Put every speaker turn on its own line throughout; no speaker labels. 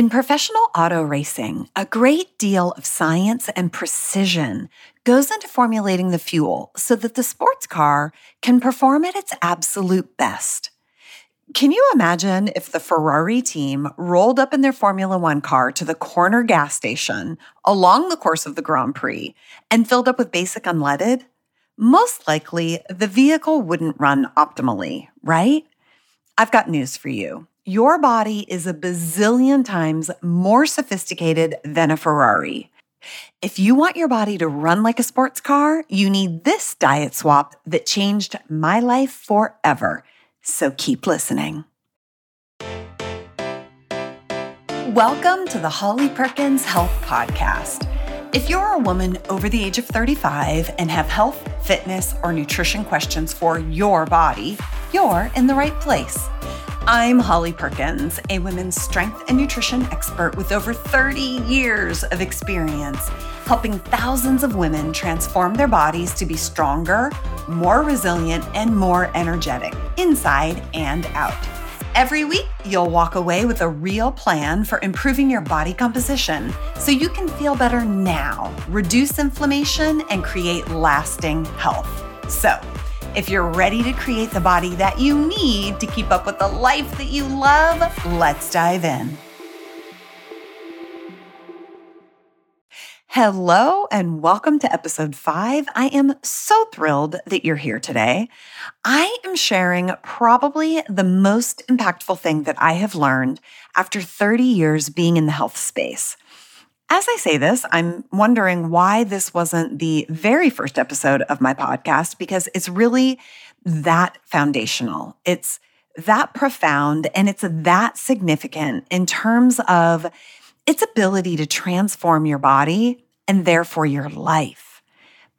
In professional auto racing, a great deal of science and precision goes into formulating the fuel so that the sports car can perform at its absolute best. Can you imagine if the Ferrari team rolled up in their Formula One car to the corner gas station along the course of the Grand Prix and filled up with basic unleaded? Most likely, the vehicle wouldn't run optimally, right? I've got news for you. Your body is a bazillion times more sophisticated than a Ferrari. If you want your body to run like a sports car, you need this diet swap that changed my life forever. So keep listening. Welcome to the Holly Perkins Health Podcast. If you're a woman over the age of 35 and have health, fitness, or nutrition questions for your body, you're in the right place. I'm Holly Perkins, a women's strength and nutrition expert with over 30 years of experience helping thousands of women transform their bodies to be stronger, more resilient, and more energetic inside and out. Every week, you'll walk away with a real plan for improving your body composition so you can feel better now, reduce inflammation, and create lasting health. So, if you're ready to create the body that you need to keep up with the life that you love, let's dive in. Hello and welcome to episode five. I am so thrilled that you're here today. I am sharing probably the most impactful thing that I have learned after 30 years being in the health space. As I say this, I'm wondering why this wasn't the very first episode of my podcast because it's really that foundational. It's that profound and it's that significant in terms of its ability to transform your body and therefore your life.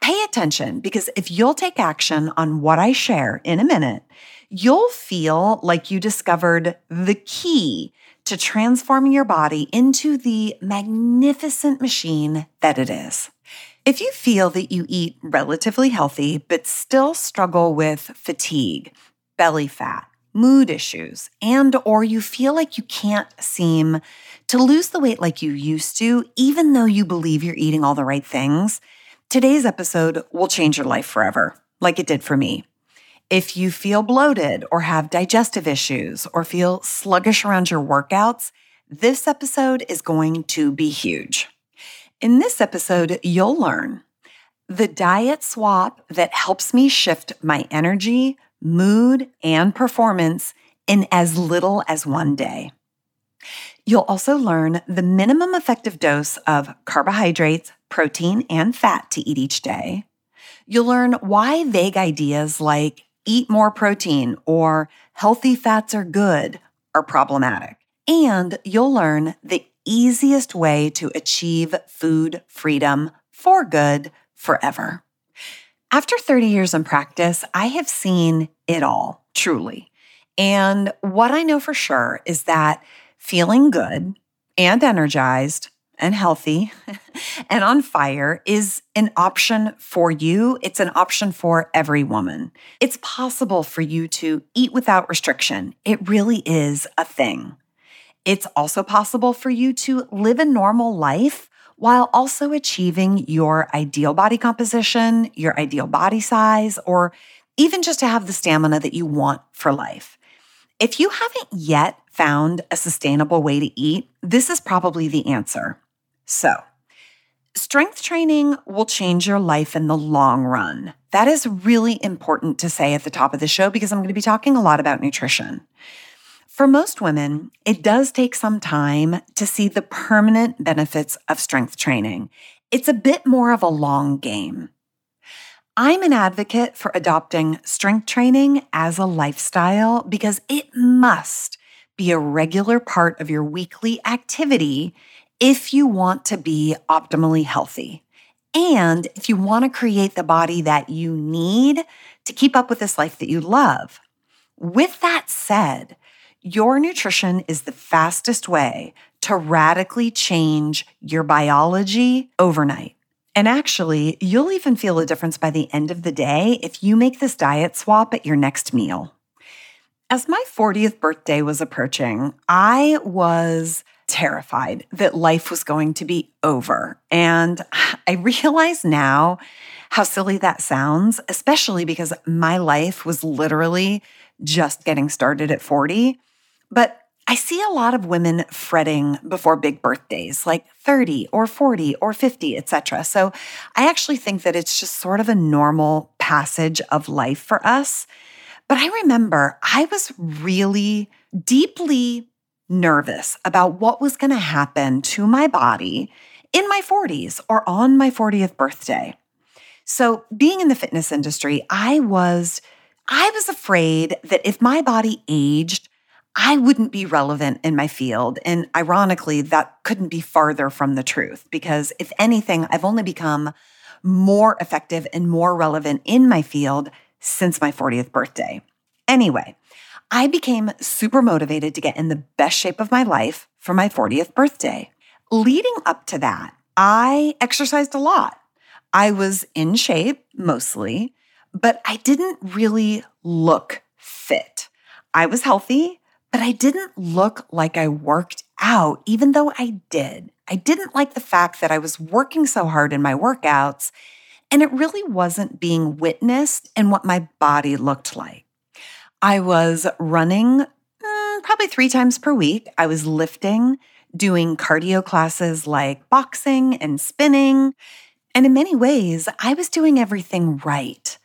Pay attention because if you'll take action on what I share in a minute, you'll feel like you discovered the key to transforming your body into the magnificent machine that it is. If you feel that you eat relatively healthy, but still struggle with fatigue, belly fat, mood issues, and or you feel like you can't seem to lose the weight like you used to, even though you believe you're eating all the right things, today's episode will change your life forever, like it did for me. If you feel bloated or have digestive issues or feel sluggish around your workouts, this episode is going to be huge. In this episode, you'll learn the diet swap that helps me shift my energy, mood, and performance in as little as one day. You'll also learn the minimum effective dose of carbohydrates, protein, and fat to eat each day. You'll learn why vague ideas like eat more protein or healthy fats are good are problematic. And you'll learn the easiest way to achieve food freedom for good forever. After 30 years in practice, I have seen it all, truly. And what I know for sure is that feeling good and energized and healthy and on fire is an option for you. It's an option for every woman. It's possible for you to eat without restriction. It really is a thing. It's also possible for you to live a normal life while also achieving your ideal body composition, your ideal body size, or even just to have the stamina that you want for life. If you haven't yet found a sustainable way to eat, this is probably the answer. So, strength training will change your life in the long run. That is really important to say at the top of the show because I'm going to be talking a lot about nutrition. For most women, it does take some time to see the permanent benefits of strength training. It's a bit more of a long game. I'm an advocate for adopting strength training as a lifestyle because it must be a regular part of your weekly activity if you want to be optimally healthy. And if you want to create the body that you need to keep up with this life that you love. With that said, your nutrition is the fastest way to radically change your biology overnight. And actually, you'll even feel a difference by the end of the day if you make this diet swap at your next meal. As my 40th birthday was approaching, I was terrified that life was going to be over. And I realize now how silly that sounds, especially because my life was literally just getting started at 40. But I see a lot of women fretting before big birthdays, like 30 or 40 or 50, etc. So I actually think that it's just sort of a normal passage of life for us. But I remember I was really deeply nervous about what was going to happen to my body in my 40s or on my 40th birthday. So, being in the fitness industry, I was I was afraid that if my body aged, I wouldn't be relevant in my field. And ironically, that couldn't be farther from the truth because if anything, I've only become more effective and more relevant in my field since my 40th birthday. Anyway, I became super motivated to get in the best shape of my life for my 40th birthday. Leading up to that, I exercised a lot. I was in shape mostly, but I didn't really look fit. I was healthy, but I didn't look like I worked out, even though I did. I didn't like the fact that I was working so hard in my workouts, and it really wasn't being witnessed in what my body looked like. I was running mm, probably three times per week. I was lifting, doing cardio classes like boxing and spinning. And in many ways, I was doing everything right.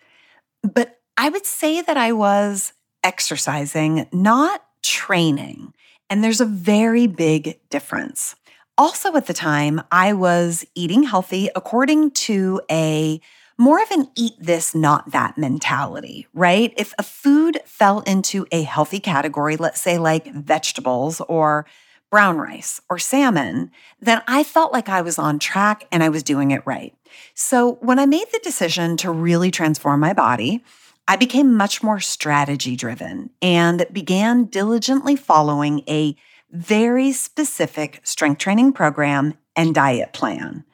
But I would say that I was exercising, not training. And there's a very big difference. Also, at the time, I was eating healthy according to a more of an eat this, not that mentality, right? If a food fell into a healthy category, let's say like vegetables or brown rice or salmon, then I felt like I was on track and I was doing it right. So when I made the decision to really transform my body, I became much more strategy driven and began diligently following a very specific strength training program and diet plan.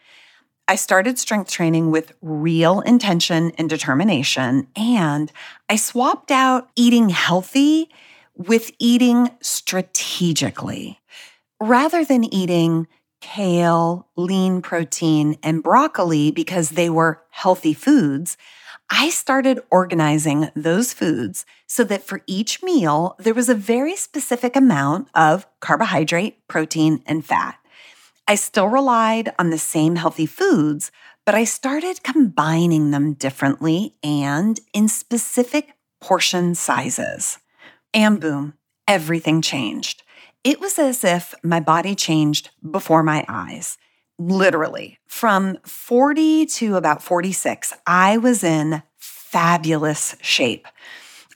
I started strength training with real intention and determination, and I swapped out eating healthy with eating strategically. Rather than eating kale, lean protein, and broccoli because they were healthy foods, I started organizing those foods so that for each meal, there was a very specific amount of carbohydrate, protein, and fat. I still relied on the same healthy foods, but I started combining them differently and in specific portion sizes. And boom, everything changed. It was as if my body changed before my eyes literally from 40 to about 46, I was in fabulous shape.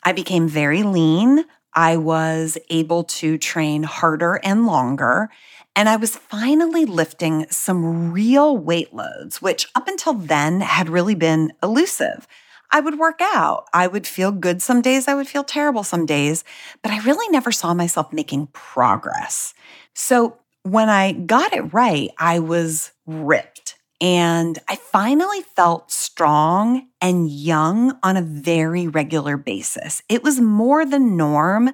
I became very lean. I was able to train harder and longer. And I was finally lifting some real weight loads, which up until then had really been elusive. I would work out. I would feel good some days. I would feel terrible some days, but I really never saw myself making progress. So when I got it right, I was ripped and I finally felt strong and young on a very regular basis. It was more the norm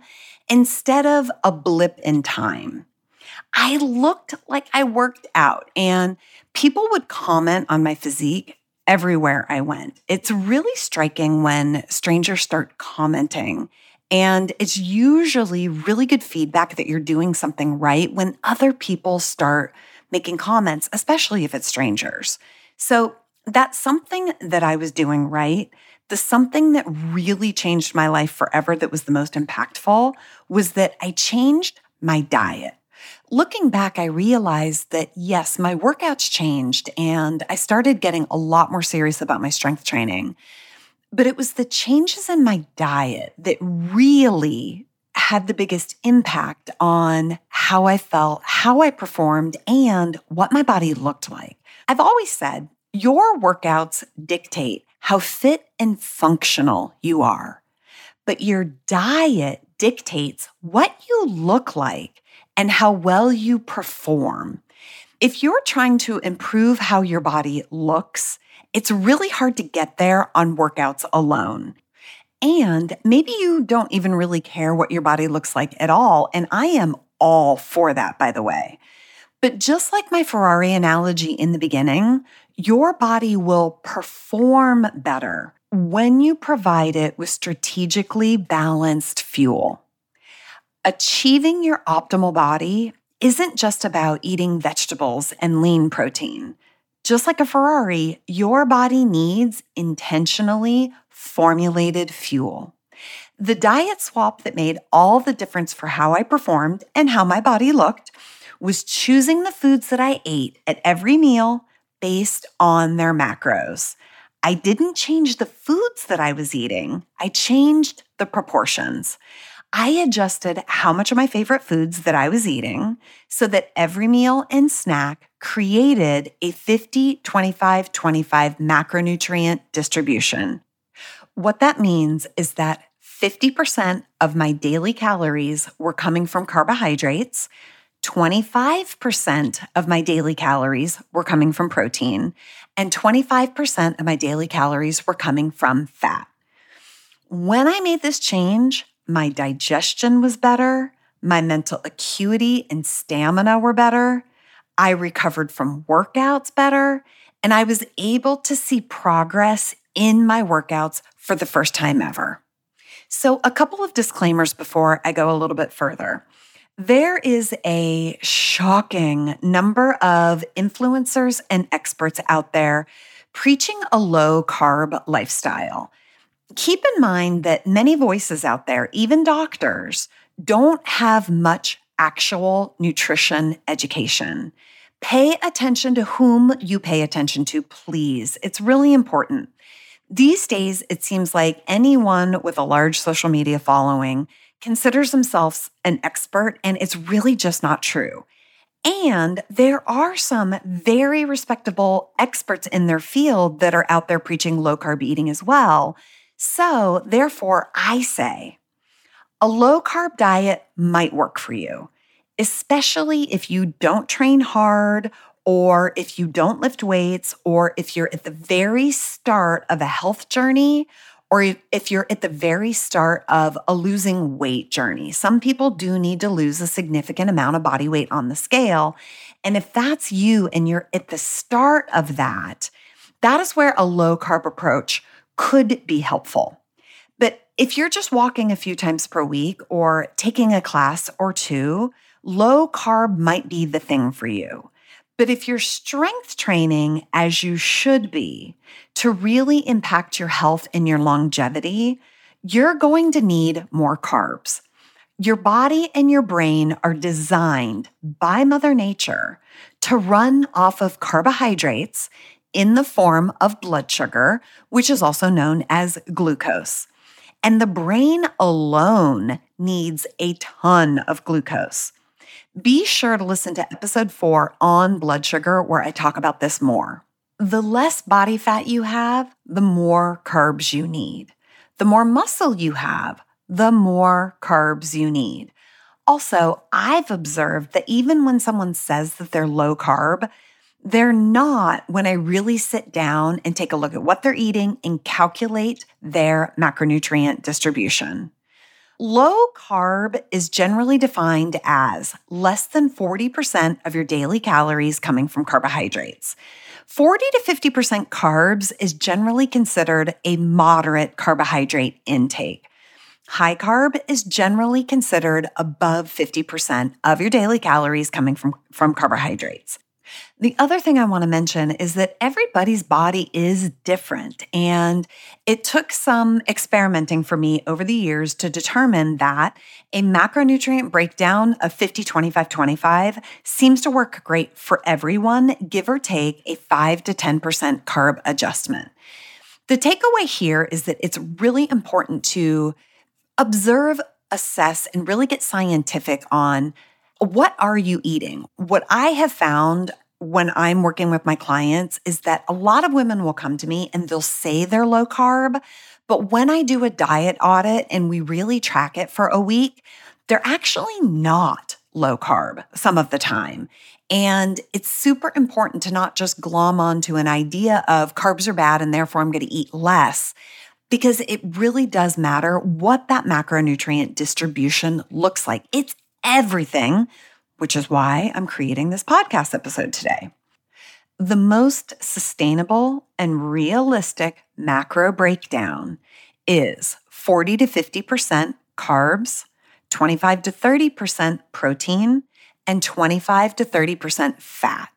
instead of a blip in time. I looked like I worked out, and people would comment on my physique everywhere I went. It's really striking when strangers start commenting and it's usually really good feedback that you're doing something right when other people start making comments, especially if it's strangers. So that's something that I was doing right. The something that really changed my life forever that was the most impactful was that I changed my diet. Looking back, I realized that yes, my workouts changed and I started getting a lot more serious about my strength training. But it was the changes in my diet that really had the biggest impact on how I felt, how I performed, and what my body looked like. I've always said your workouts dictate how fit and functional you are, but your diet dictates what you look like and how well you perform. If you're trying to improve how your body looks, it's really hard to get there on workouts alone. And maybe you don't even really care what your body looks like at all. And I am all for that, by the way. But just like my Ferrari analogy in the beginning, your body will perform better when you provide it with strategically balanced fuel. Achieving your optimal body isn't just about eating vegetables and lean protein. Just like a Ferrari, your body needs intentionally formulated fuel. The diet swap that made all the difference for how I performed and how my body looked was choosing the foods that I ate at every meal based on their macros. I didn't change the foods that I was eating, I changed the proportions. I adjusted how much of my favorite foods that I was eating so that every meal and snack created a 50 25 25 macronutrient distribution. What that means is that 50% of my daily calories were coming from carbohydrates, 25% of my daily calories were coming from protein, and 25% of my daily calories were coming from fat. When I made this change, my digestion was better, my mental acuity and stamina were better, I recovered from workouts better, and I was able to see progress in my workouts for the first time ever. So, a couple of disclaimers before I go a little bit further. There is a shocking number of influencers and experts out there preaching a low carb lifestyle. Keep in mind that many voices out there, even doctors, don't have much actual nutrition education. Pay attention to whom you pay attention to, please. It's really important. These days, it seems like anyone with a large social media following considers themselves an expert, and it's really just not true. And there are some very respectable experts in their field that are out there preaching low carb eating as well. So, therefore, I say a low carb diet might work for you, especially if you don't train hard or if you don't lift weights, or if you're at the very start of a health journey, or if you're at the very start of a losing weight journey. Some people do need to lose a significant amount of body weight on the scale. And if that's you and you're at the start of that, that is where a low carb approach could be helpful. But if you're just walking a few times per week or taking a class or two, low carb might be the thing for you. But if you're strength training as you should be to really impact your health and your longevity, you're going to need more carbs. Your body and your brain are designed by Mother Nature to run off of carbohydrates in the form of blood sugar, which is also known as glucose. And the brain alone needs a ton of glucose. Be sure to listen to episode four on blood sugar, where I talk about this more. The less body fat you have, the more carbs you need. The more muscle you have, the more carbs you need. Also, I've observed that even when someone says that they're low carb, they're not when I really sit down and take a look at what they're eating and calculate their macronutrient distribution. Low carb is generally defined as less than 40% of your daily calories coming from carbohydrates. 40 to 50% carbs is generally considered a moderate carbohydrate intake. High carb is generally considered above 50% of your daily calories coming from, from carbohydrates. The other thing I want to mention is that everybody's body is different. And it took some experimenting for me over the years to determine that a macronutrient breakdown of 50, 25, 25 seems to work great for everyone, give or take a 5 to 10% carb adjustment. The takeaway here is that it's really important to observe, assess, and really get scientific on what are you eating? What I have found when I'm working with my clients is that a lot of women will come to me and they'll say they're low carb. But when I do a diet audit and we really track it for a week, they're actually not low carb some of the time. And it's super important to not just glom onto an idea of carbs are bad and therefore I'm going to eat less, because it really does matter what that macronutrient distribution looks like. It's everything, which is why I'm creating this podcast episode today. The most sustainable and realistic macro breakdown is 40 to 50% carbs, 25 to 30% protein, and 25 to 30% fat.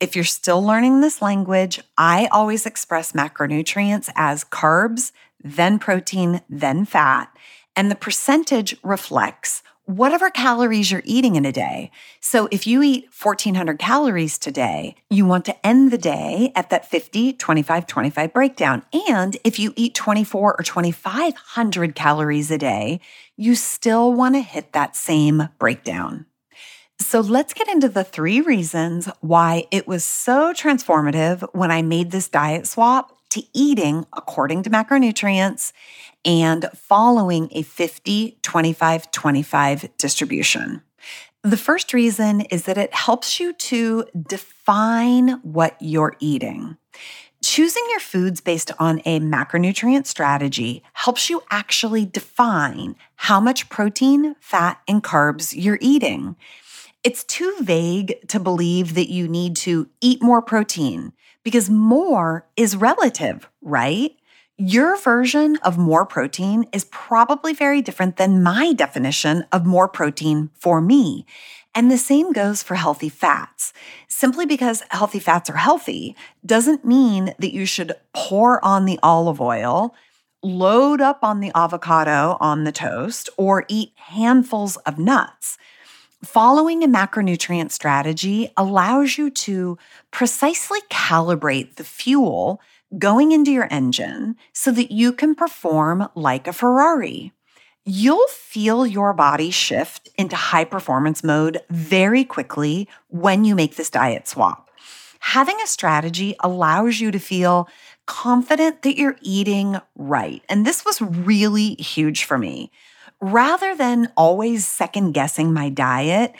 If you're still learning this language, I always express macronutrients as carbs, then protein, then fat, and the percentage reflects whatever calories you're eating in a day. So if you eat 1400 calories today, you want to end the day at that 50, 25, 25 breakdown. And if you eat 24 or 2500 calories a day, you still want to hit that same breakdown. So let's get into the three reasons why it was so transformative when I made this diet swap to eating according to macronutrients and following a 50, 25, 25 distribution. The first reason is that it helps you to define what you're eating. Choosing your foods based on a macronutrient strategy helps you actually define how much protein, fat, and carbs you're eating. It's too vague to believe that you need to eat more protein because more is relative, right? Your version of more protein is probably very different than my definition of more protein for me. And the same goes for healthy fats. Simply because healthy fats are healthy doesn't mean that you should pour on the olive oil, load up on the avocado on the toast, or eat handfuls of nuts. Following a macronutrient strategy allows you to precisely calibrate the fuel going into your engine so that you can perform like a Ferrari. You'll feel your body shift into high performance mode very quickly when you make this diet swap. Having a strategy allows you to feel confident that you're eating right. And this was really huge for me rather than always second guessing my diet,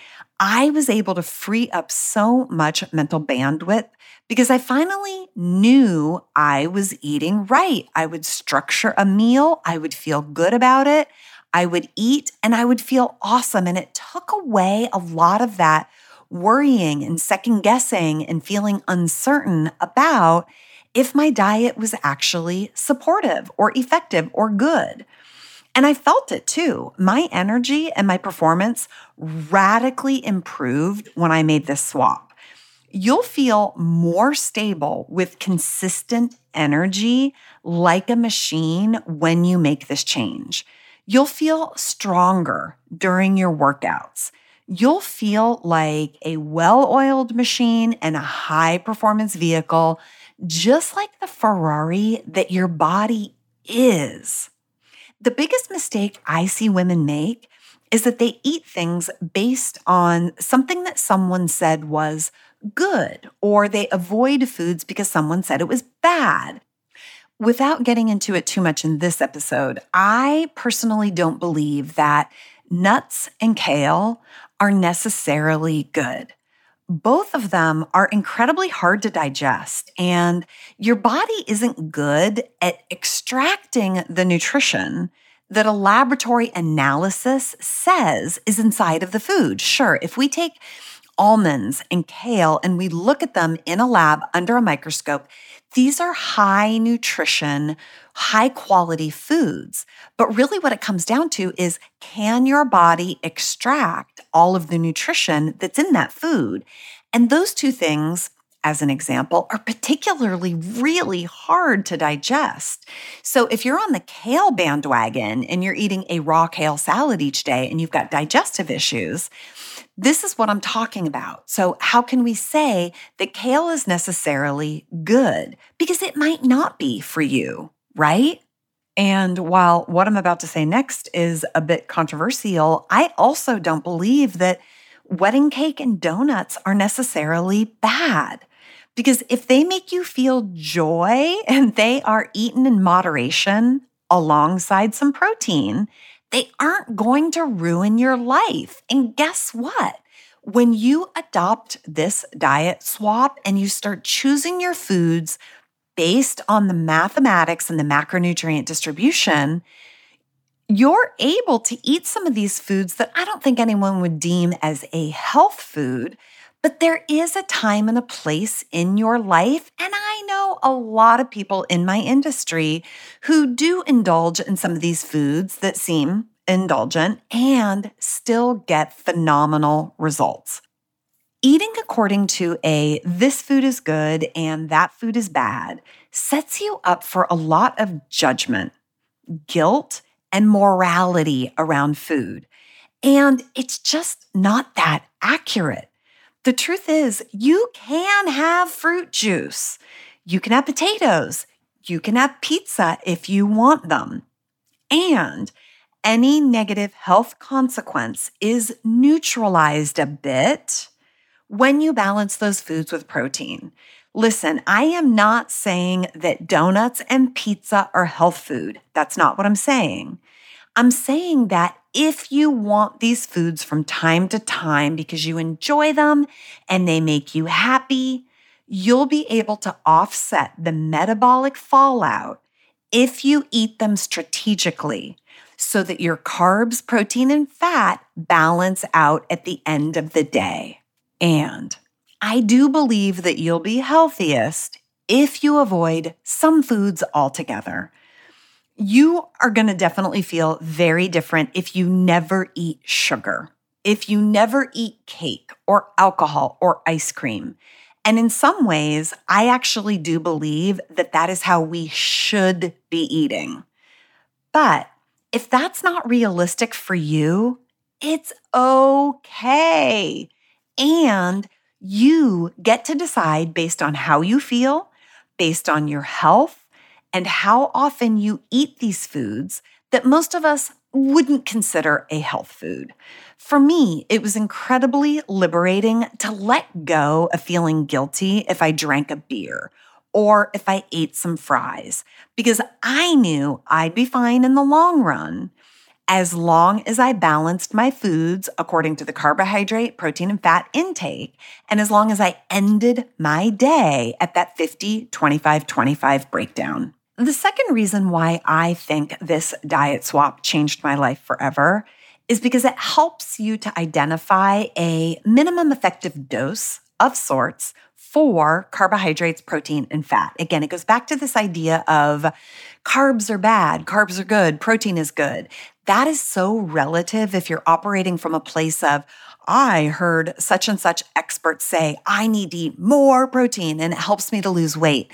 I was able to free up so much mental bandwidth because I finally knew I was eating right. I would structure a meal, I would feel good about it, I would eat, and I would feel awesome. And it took away a lot of that worrying and second guessing and feeling uncertain about if my diet was actually supportive or effective or good. And I felt it too. My energy and my performance radically improved when I made this swap. You'll feel more stable with consistent energy like a machine when you make this change. You'll feel stronger during your workouts. You'll feel like a well oiled machine and a high performance vehicle, just like the Ferrari that your body is. The biggest mistake I see women make is that they eat things based on something that someone said was good, or they avoid foods because someone said it was bad. Without getting into it too much in this episode, I personally don't believe that nuts and kale are necessarily good both of them are incredibly hard to digest, and your body isn't good at extracting the nutrition that a laboratory analysis says is inside of the food. Sure, if we take almonds and kale and we look at them in a lab under a microscope, these are high nutrition, high quality foods. But really, what it comes down to is can your body extract all of the nutrition that's in that food? And those two things, as an example, are particularly really hard to digest. So if you're on the kale bandwagon and you're eating a raw kale salad each day and you've got digestive issues, this is what I'm talking about. So, how can we say that kale is necessarily good? Because it might not be for you, right? And while what I'm about to say next is a bit controversial, I also don't believe that wedding cake and donuts are necessarily bad. Because if they make you feel joy and they are eaten in moderation alongside some protein, they aren't going to ruin your life. And guess what? When you adopt this diet swap and you start choosing your foods based on the mathematics and the macronutrient distribution, you're able to eat some of these foods that I don't think anyone would deem as a health food, but there is a time and a place in your life. And I know a lot of people in my industry who do indulge in some of these foods that seem indulgent and still get phenomenal results. Eating according to a this food is good and that food is bad sets you up for a lot of judgment, guilt, and morality around food. And it's just not that accurate. The truth is, you can have fruit juice. You can have potatoes. You can have pizza if you want them. And any negative health consequence is neutralized a bit when you balance those foods with protein. Listen, I am not saying that donuts and pizza are health food. That's not what I'm saying. I'm saying that if you want these foods from time to time because you enjoy them and they make you happy, you'll be able to offset the metabolic fallout if you eat them strategically so that your carbs, protein, and fat balance out at the end of the day. And I do believe that you'll be healthiest if you avoid some foods altogether. You are going to definitely feel very different if you never eat sugar, if you never eat cake or alcohol or ice cream. And in some ways, I actually do believe that that is how we should be eating. But if that's not realistic for you, it's okay. And you get to decide based on how you feel, based on your health, and how often you eat these foods that most of us wouldn't consider a health food. For me, it was incredibly liberating to let go of feeling guilty if I drank a beer or if I ate some fries because I knew I'd be fine in the long run as long as I balanced my foods according to the carbohydrate, protein, and fat intake, and as long as I ended my day at that 50, 25, 25 breakdown. The second reason why I think this diet swap changed my life forever is because it helps you to identify a minimum effective dose of sorts for carbohydrates, protein, and fat. Again, it goes back to this idea of carbs are bad, carbs are good, protein is good. That is so relative if you're operating from a place of, I heard such and such experts say, I need to eat more protein and it helps me to lose weight.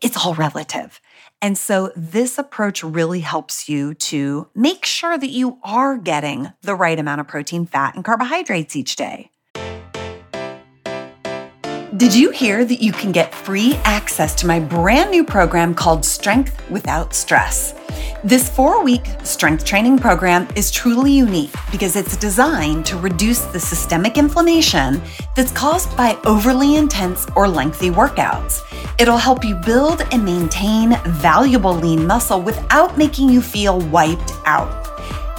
It's all relative. And so, this approach really helps you to make sure that you are getting the right amount of protein, fat, and carbohydrates each day. Did you hear that you can get free access to my brand new program called Strength Without Stress? This four week strength training program is truly unique because it's designed to reduce the systemic inflammation that's caused by overly intense or lengthy workouts. It'll help you build and maintain valuable lean muscle without making you feel wiped out.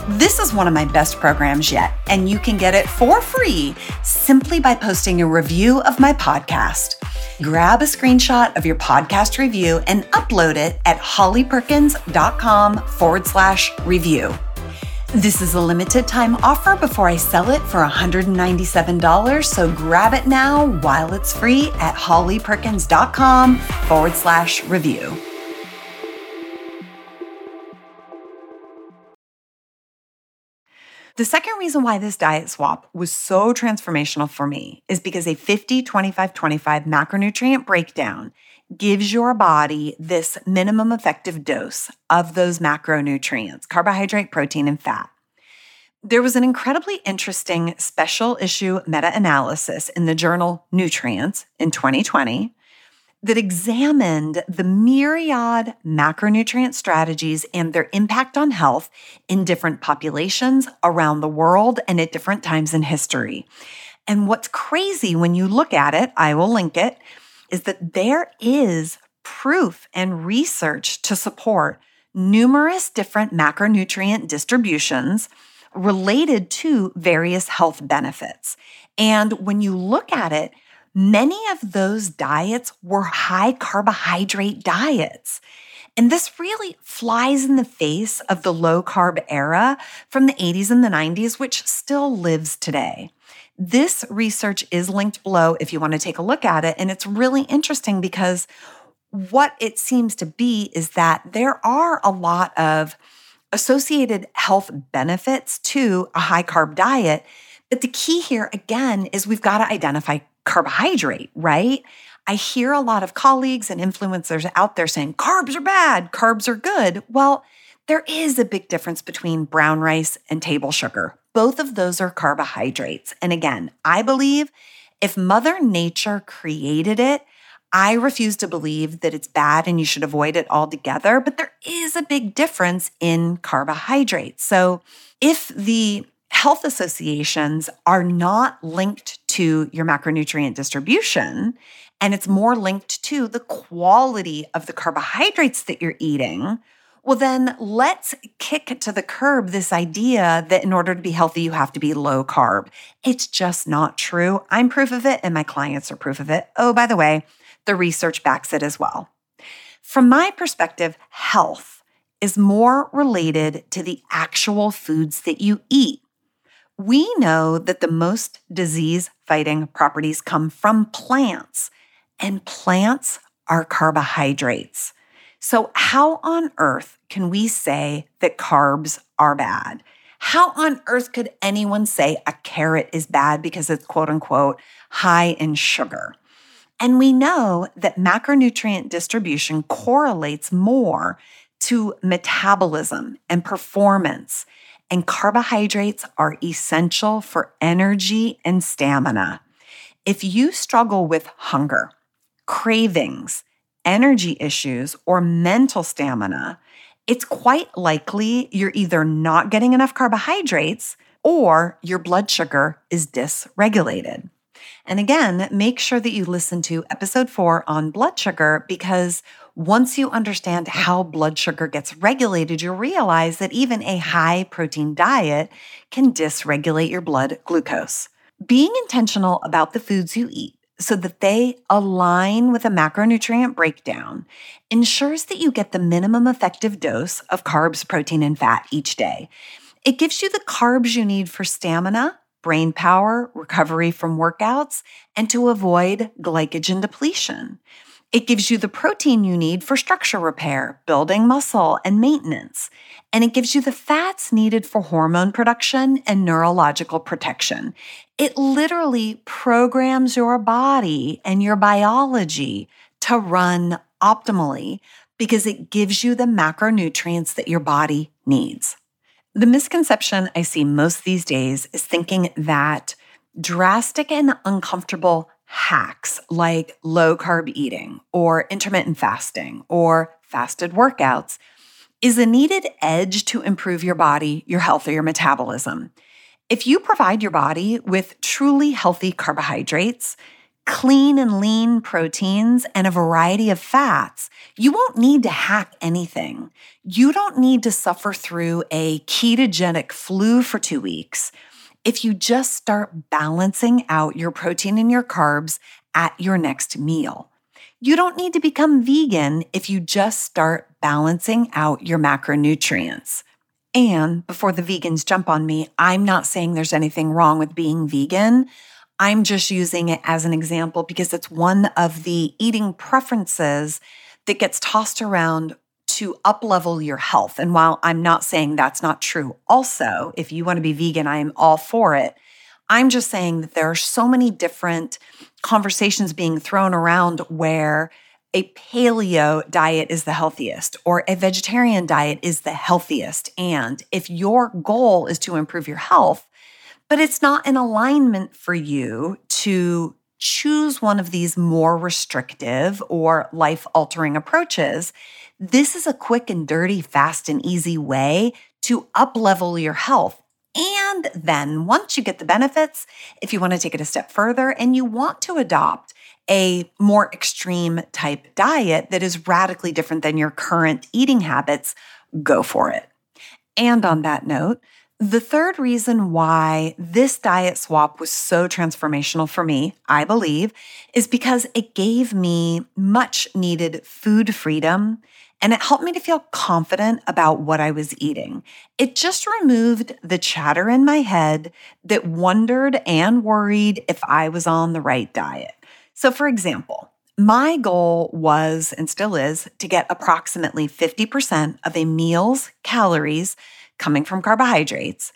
This is one of my best programs yet, and you can get it for free simply by posting a review of my podcast. Grab a screenshot of your podcast review and upload it at hollyperkins.com forward slash review. This is a limited time offer before I sell it for $197, so grab it now while it's free at hollyperkins.com forward slash review. The second reason why this diet swap was so transformational for me is because a 50 25 25 macronutrient breakdown gives your body this minimum effective dose of those macronutrients carbohydrate, protein, and fat. There was an incredibly interesting special issue meta analysis in the journal Nutrients in 2020 that examined the myriad macronutrient strategies and their impact on health in different populations around the world and at different times in history. And what's crazy when you look at it, I will link it, is that there is proof and research to support numerous different macronutrient distributions related to various health benefits. And when you look at it, Many of those diets were high carbohydrate diets. And this really flies in the face of the low carb era from the 80s and the 90s, which still lives today. This research is linked below if you want to take a look at it. And it's really interesting because what it seems to be is that there are a lot of associated health benefits to a high carb diet. But the key here, again, is we've got to identify carbohydrate, right? I hear a lot of colleagues and influencers out there saying carbs are bad, carbs are good. Well, there is a big difference between brown rice and table sugar. Both of those are carbohydrates. And again, I believe if Mother Nature created it, I refuse to believe that it's bad and you should avoid it altogether, but there is a big difference in carbohydrates. So if the health associations are not linked to your macronutrient distribution, and it's more linked to the quality of the carbohydrates that you're eating, well, then let's kick to the curb this idea that in order to be healthy, you have to be low carb. It's just not true. I'm proof of it, and my clients are proof of it. Oh, by the way, the research backs it as well. From my perspective, health is more related to the actual foods that you eat. We know that the most disease fighting properties come from plants, and plants are carbohydrates. So, how on earth can we say that carbs are bad? How on earth could anyone say a carrot is bad because it's quote unquote high in sugar? And we know that macronutrient distribution correlates more to metabolism and performance, and carbohydrates are essential for energy and stamina. If you struggle with hunger, cravings, energy issues, or mental stamina, it's quite likely you're either not getting enough carbohydrates or your blood sugar is dysregulated. And again, make sure that you listen to episode four on blood sugar because once you understand how blood sugar gets regulated, you'll realize that even a high protein diet can dysregulate your blood glucose. Being intentional about the foods you eat so that they align with a macronutrient breakdown ensures that you get the minimum effective dose of carbs, protein, and fat each day. It gives you the carbs you need for stamina, brain power, recovery from workouts, and to avoid glycogen depletion. It gives you the protein you need for structure repair, building muscle, and maintenance. And it gives you the fats needed for hormone production and neurological protection. It literally programs your body and your biology to run optimally because it gives you the macronutrients that your body needs. The misconception I see most these days is thinking that drastic and uncomfortable hacks like low carb eating or intermittent fasting or fasted workouts is a needed edge to improve your body, your health, or your metabolism. If you provide your body with truly healthy carbohydrates, clean and lean proteins, and a variety of fats, you won't need to hack anything. You don't need to suffer through a ketogenic flu for two weeks if you just start balancing out your protein and your carbs at your next meal. You don't need to become vegan if you just start balancing out your macronutrients. And before the vegans jump on me, I'm not saying there's anything wrong with being vegan. I'm just using it as an example because it's one of the eating preferences that gets tossed around to uplevel your health. And while I'm not saying that's not true, also, if you want to be vegan, I am all for it. I'm just saying that there are so many different conversations being thrown around where a paleo diet is the healthiest or a vegetarian diet is the healthiest. And if your goal is to improve your health, but it's not in alignment for you to choose one of these more restrictive or life altering approaches, this is a quick and dirty, fast and easy way to uplevel your health. And then once you get the benefits, if you want to take it a step further and you want to adopt a more extreme type diet that is radically different than your current eating habits, go for it. And on that note, the third reason why this diet swap was so transformational for me, I believe, is because it gave me much needed food freedom and it helped me to feel confident about what I was eating. It just removed the chatter in my head that wondered and worried if I was on the right diet. So, for example, my goal was and still is to get approximately 50% of a meal's calories coming from carbohydrates.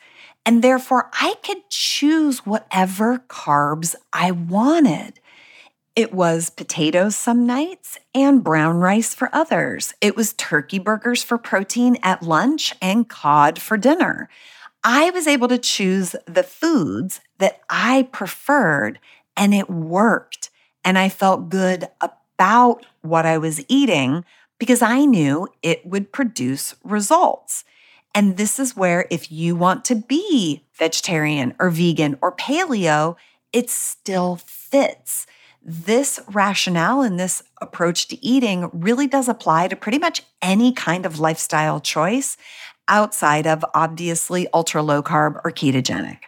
And therefore, I could choose whatever carbs I wanted. It was potatoes some nights and brown rice for others. It was turkey burgers for protein at lunch and cod for dinner. I was able to choose the foods that I preferred, and it worked. And I felt good about what I was eating because I knew it would produce results. And this is where, if you want to be vegetarian or vegan or paleo, it still fits. This rationale and this approach to eating really does apply to pretty much any kind of lifestyle choice outside of obviously ultra low carb or ketogenic.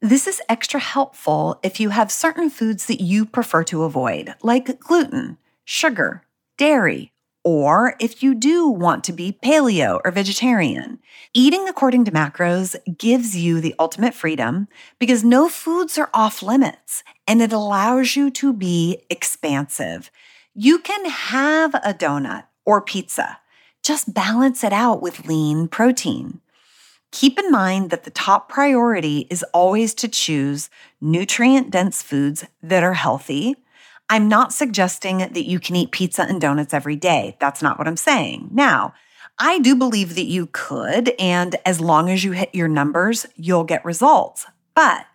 This is extra helpful if you have certain foods that you prefer to avoid, like gluten, sugar, dairy, or if you do want to be paleo or vegetarian. Eating according to macros gives you the ultimate freedom because no foods are off limits and it allows you to be expansive. You can have a donut or pizza, just balance it out with lean protein. Keep in mind that the top priority is always to choose nutrient dense foods that are healthy. I'm not suggesting that you can eat pizza and donuts every day. That's not what I'm saying. Now, I do believe that you could, and as long as you hit your numbers, you'll get results. But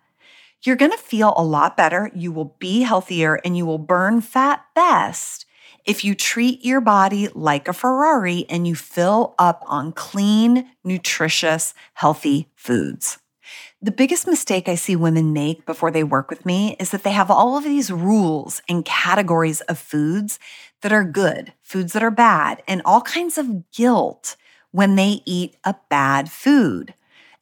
you're going to feel a lot better. You will be healthier and you will burn fat best if you treat your body like a Ferrari and you fill up on clean, nutritious, healthy foods. The biggest mistake I see women make before they work with me is that they have all of these rules and categories of foods that are good, foods that are bad, and all kinds of guilt when they eat a bad food,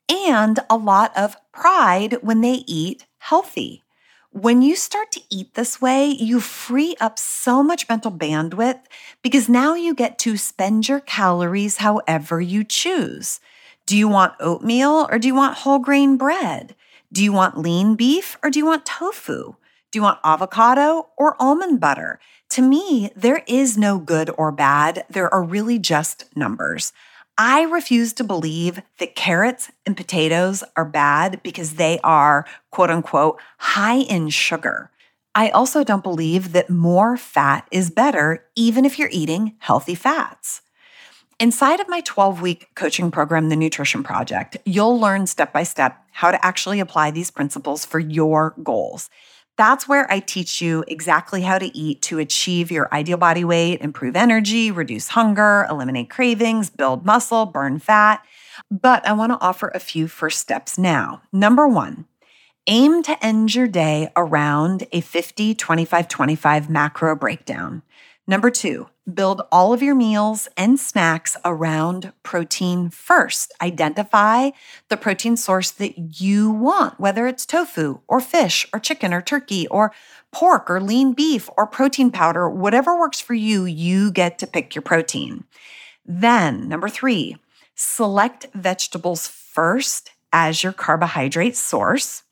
and a lot of pride when they eat healthy. When you start to eat this way, you free up so much mental bandwidth because now you get to spend your calories however you choose. Do you want oatmeal or do you want whole grain bread? Do you want lean beef or do you want tofu? Do you want avocado or almond butter? To me, there is no good or bad. There are really just numbers. I refuse to believe that carrots and potatoes are bad because they are, quote unquote, high in sugar. I also don't believe that more fat is better, even if you're eating healthy fats. Inside of my 12 week coaching program, The Nutrition Project, you'll learn step by step how to actually apply these principles for your goals. That's where I teach you exactly how to eat to achieve your ideal body weight, improve energy, reduce hunger, eliminate cravings, build muscle, burn fat. But I want to offer a few first steps now. Number one, aim to end your day around a 50 25 25 macro breakdown. Number two, build all of your meals and snacks around protein first. Identify the protein source that you want, whether it's tofu or fish or chicken or turkey or pork or lean beef or protein powder, whatever works for you, you get to pick your protein. Then, number three, select vegetables first as your carbohydrate source.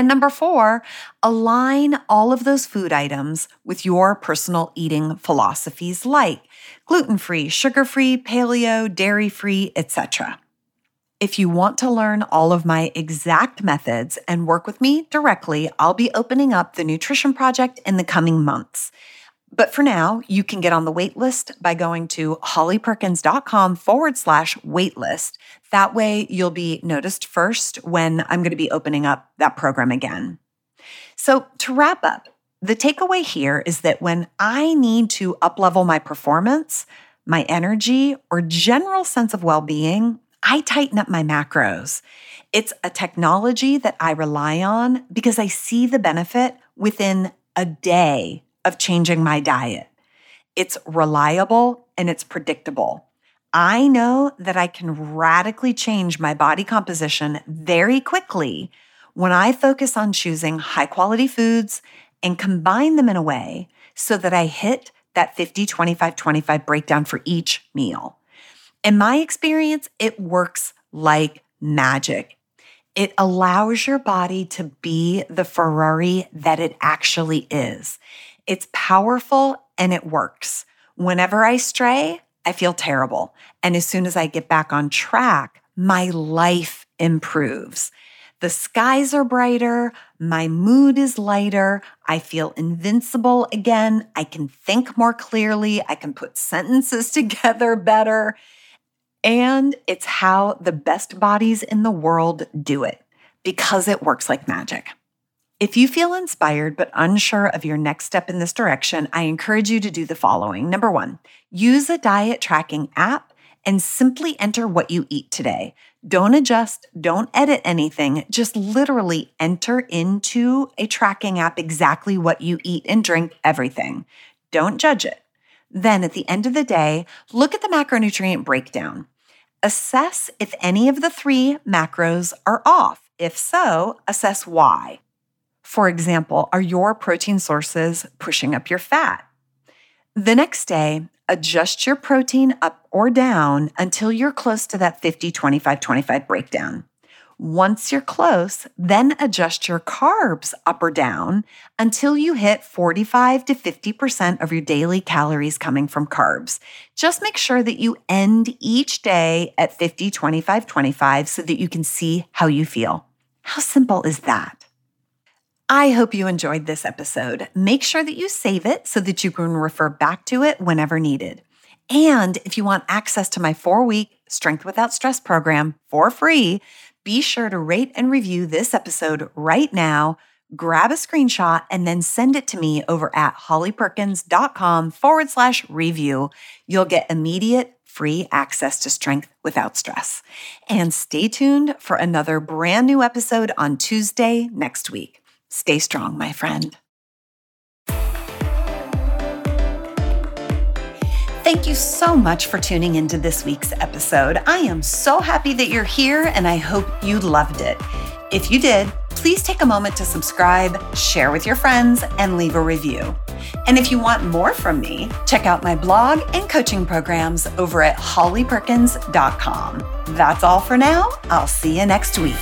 And number four, align all of those food items with your personal eating philosophies like gluten free, sugar free, paleo, dairy free, etc. If you want to learn all of my exact methods and work with me directly, I'll be opening up the Nutrition Project in the coming months. But for now, you can get on the waitlist by going to hollyperkins.com forward slash waitlist. That way, you'll be noticed first when I'm going to be opening up that program again. So, to wrap up, the takeaway here is that when I need to uplevel my performance, my energy, or general sense of well being, I tighten up my macros. It's a technology that I rely on because I see the benefit within a day of changing my diet. It's reliable and it's predictable. I know that I can radically change my body composition very quickly when I focus on choosing high quality foods and combine them in a way so that I hit that 50, 25, 25 breakdown for each meal. In my experience, it works like magic. It allows your body to be the Ferrari that it actually is. It's powerful and it works. Whenever I stray, I feel terrible. And as soon as I get back on track, my life improves. The skies are brighter. My mood is lighter. I feel invincible again. I can think more clearly. I can put sentences together better. And it's how the best bodies in the world do it because it works like magic. If you feel inspired but unsure of your next step in this direction, I encourage you to do the following. Number one, use a diet tracking app and simply enter what you eat today. Don't adjust, don't edit anything, just literally enter into a tracking app exactly what you eat and drink, everything. Don't judge it. Then at the end of the day, look at the macronutrient breakdown. Assess if any of the three macros are off. If so, assess why. For example, are your protein sources pushing up your fat? The next day, adjust your protein up or down until you're close to that 50 25 25 breakdown. Once you're close, then adjust your carbs up or down until you hit 45 to 50% of your daily calories coming from carbs. Just make sure that you end each day at 50, 25, 25 so that you can see how you feel. How simple is that? I hope you enjoyed this episode. Make sure that you save it so that you can refer back to it whenever needed. And if you want access to my four week Strength Without Stress program for free, be sure to rate and review this episode right now. Grab a screenshot and then send it to me over at hollyperkins.com forward slash review. You'll get immediate free access to strength without stress. And stay tuned for another brand new episode on Tuesday next week. Stay strong, my friend. Thank you so much for tuning into this week's episode. I am so happy that you're here and I hope you loved it. If you did, please take a moment to subscribe, share with your friends, and leave a review. And if you want more from me, check out my blog and coaching programs over at hollyperkins.com. That's all for now. I'll see you next week.